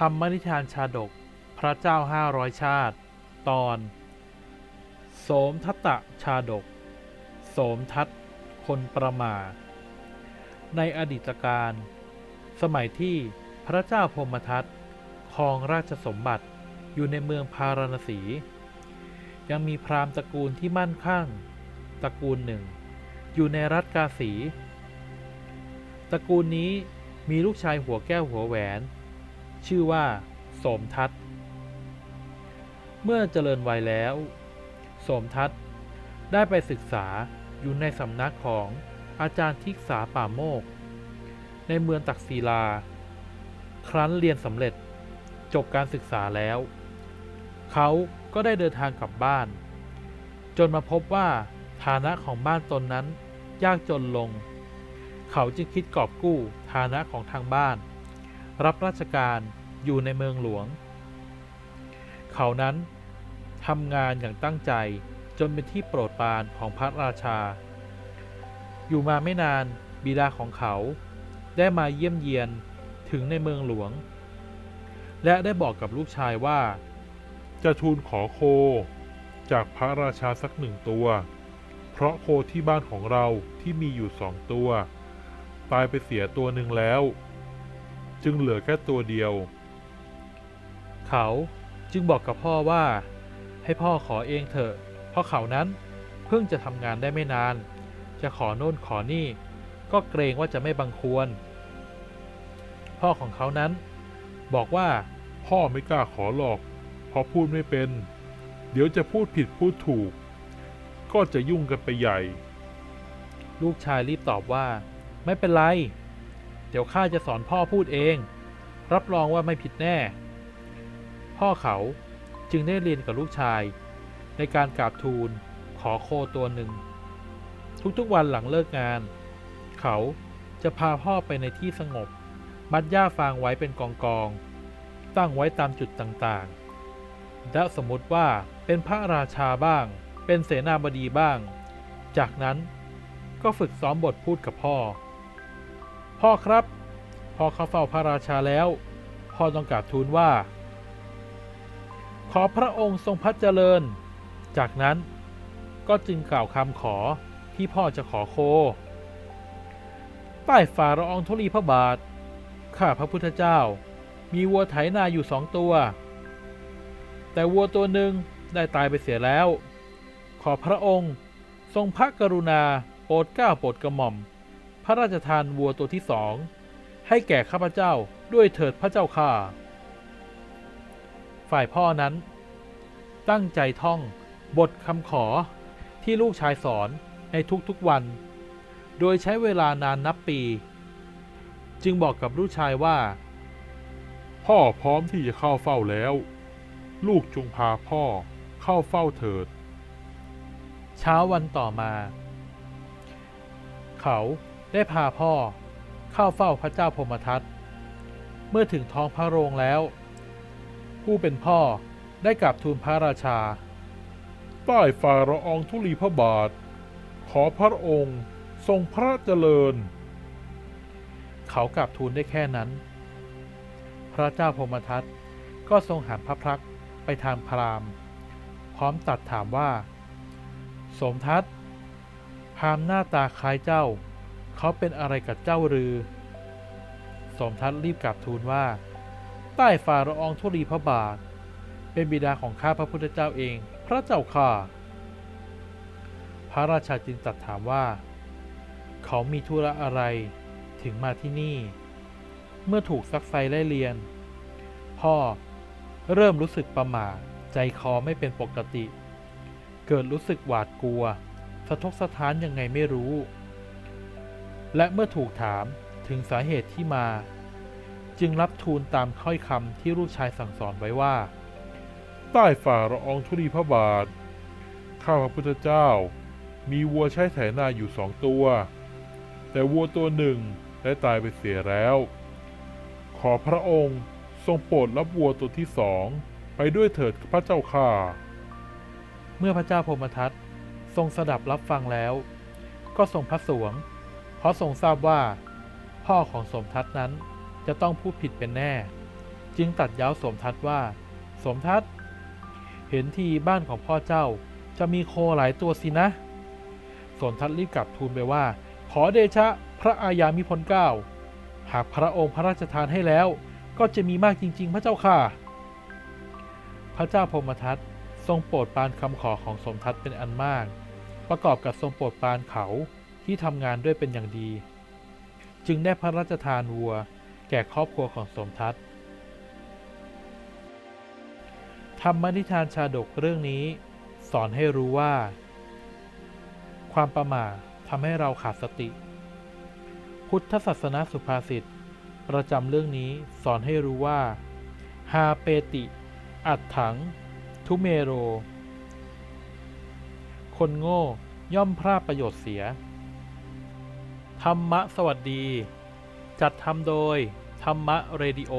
ธรรมนิทานชาดก พระเจ้าห้าร้อยชาติ ตอน โสมทัตตะชาดก โสมทัตคนประมา ในอดีตการ สมัยที่พระเจ้าพมทัตครองราชสมบัติอยู่ในเมืองพาราณสี ยังมีพราหมณ์ตระกูลที่มั่นคั่งตระกูลหนึ่ง อยู่ในรัฐกาสี ตระกูลนี้มีลูกชายหัวแก้วหัวแหวน ชื่อว่าโสมทัตเมื่อเจริญวัยแล้ว โสมทัตได้ไปศึกษาอยู่ในสำนักของอาจารย์ทิกษาป่าโมก ในเมืองตักศิลา ครั้นเรียนสำเร็จจบการศึกษาแล้ว เขาก็ได้เดินทางกลับบ้าน จนมาพบว่าฐานะของบ้านตนนั้นยากจนลง เขาจึงคิดกอบกู้ฐานะของทางบ้าน รับราชการอยู่ในเมืองหลวง เขานั้นทำงานอย่างตั้งใจจนเป็นที่โปรดปรานของพระราชา อยู่มาไม่นานบิดาของเขาได้มาเยี่ยมเยียนถึงในเมืองหลวง และได้บอกกับลูกชายว่า จะทูลขอโค จากพระราชาสักหนึ่งตัว เพราะโคที่บ้านของเราที่มีอยู่สองตัว ตายไปเสียตัวหนึ่งแล้ว จึงเหลือแค่ตัวเดียว เขาจึงบอกกับพ่อว่า ให้พ่อขอเองเถอะ เพราะเขานั้นเพิ่งจะทำงานได้ไม่นาน จะขอโน่นขอนี่ ก็เกรงว่าจะไม่บังควร พ่อของเขานั้น บอกว่าพ่อไม่กล้าขอหรอก เพราะพูดไม่เป็น เดี๋ยวจะพูดผิดพูดถูก ก็จะยุ่งกันไปใหญ่ ลูกชายรีบตอบว่า ไม่เป็นไร ดี๋ยวข้าจะสอนพ่อพูดเอง รับรองว่าไม่ผิดแน่ พ่อเขาจึงได้เรียนกับลูกชาย ในการกราบทูลขอโคตัวหนึ่ง ทุกๆวันหลังเลิกงาน เขาจะพาพ่อไปในที่สงบ มัดหญ้าฟางไว้เป็นกองกองๆตั้งไว้ตามจุดต่างๆ และสมมติว่าเป็นพระราชาบ้าง เป็นเสนาบดีบ้าง จากนั้นก็ฝึกซ้อมบทพูดกับพ่อ พ่อครับ พอเขาเฝ้าพระราชาแล้ว พ่อต้องกราบทูลว่า ขอพระองค์ทรงพระเจริญ จากนั้นก็จึงกล่าวคำขอที่พ่อจะขอโค ใต้ฝ่าละอองธุลีพระบาท ข้าพระพุทธเจ้า มีวัวไถนาอยู่สองตัว แต่วัวตัวหนึ่งได้ตายไปเสียแล้ว ขอพระองค์ทรงพระกรุณาโปรดเกล้าโปรดกระหม่อม พระราชทานวัวตัวที่สอง ให้แก่ข้าพเจ้าด้วยเถิดพระเจ้าข้าฝ่ายพ่อนั้น ตั้งใจท่องบทคำขอที่ลูกชายสอนในทุกๆวัน โดยใช้เวลานานนับปี จึงบอกกับลูกชายว่า พ่อพร้อมที่จะเข้าเฝ้าแล้ว ลูกจงพาพ่อเข้าเฝ้าเถิด เช้าวันต่อมา เขาได้พาพ่อ เข้าเฝ้าพระเจ้าพมทัตเมื่อถึงท้องพระโรงแล้ว ผู้เป็นพ่อได้กราบทูลพระราชา ใต้ฝ่าละองธุลีพระบาท ขอพระองค์ทรงพระเจริญ เขากราบทูลได้แค่นั้น พระเจ้าพมทัตก็ทรงหันพระพักไปทางพราหมณ์ พร้อมตัดถามว่า สมทัตพราหมณ์หน้าตาคล้ายเจ้า เขาเป็นอะไรกับเจ้าหรือ สมทัตรีบกราบทูลว่า ใต้ฝ่าละอองธุลีพระบาท เป็นบิดาของข้าพระพุทธเจ้าเอง พระเจ้าข้าพระราชาจึงตรัสถามว่า เขามีธุระอะไรถึงมาที่นี่ เมื่อถูกซักไซไล่เลียน พ่อเริ่มรู้สึกประหม่าใจคอไม่เป็นปกติ เกิดรู้สึกหวาดกลัว สะทกสะท้านยังไงไม่รู้ และเมื่อถูกถามถึงสาเหตุที่มา จึงรับทูลตามค่อยคำที่ลูกชายสั่งสอนไว้ว่า ใต้ฝ่าละอองธุลีพระบาท ข้าพระพุทธเจ้า มีวัวใช้ไถนาอยู่สองตัว แต่วัวตัวหนึ่งได้ตายไปเสียแล้ว ขอพระองค์ทรงโปรดรับวัวตัวที่สองไปด้วยเถิดพระเจ้าข้าเมื่อพระเจ้าพมทัตทรงสดับรับฟังแล้ว ก็ทรงพระสวง เพราะทรงทราบว่า พ่อของสมทัตนั้นจะต้องพูดผิดเป็นแน่ จึงตัดเย้าสมทัศน์ว่า สมทัศน์เห็นทีบ้านของพ่อเจ้าจะมีโคหลายตัวสินะ สมทัศน์รีบกลับทูลไปว่า ขอเดชะพระอาญามิพลเก้าหากพระองค์พระราชทานให้แล้ว ก็จะมีมากจริง ๆ พระเจ้าค่ะ พระเจ้าพมทัตทรงโปรดปรานคำขอของสมทัตเป็นอันมาก ประกอบกับทรงโปรดปรานเขา ที่ทำงานด้วยเป็นอย่างดี จึงได้พระราชทานวัวแก่ครอบครัวของสมทัตธรรมนิทานชาดกเรื่องนี้ สอนให้รู้ว่า ความประมาททำให้เราขาดสติ พุทธศาสนาสุภาษิตประจำเรื่องนี้สอนให้รู้ว่า ฮาเปติ อัดถัง ทุเมโร คนโง่ย่อมพลาดประโยชน์เสีย ธรรมะสวัสดี จัดทำโดย ธรรมะเรดิโอ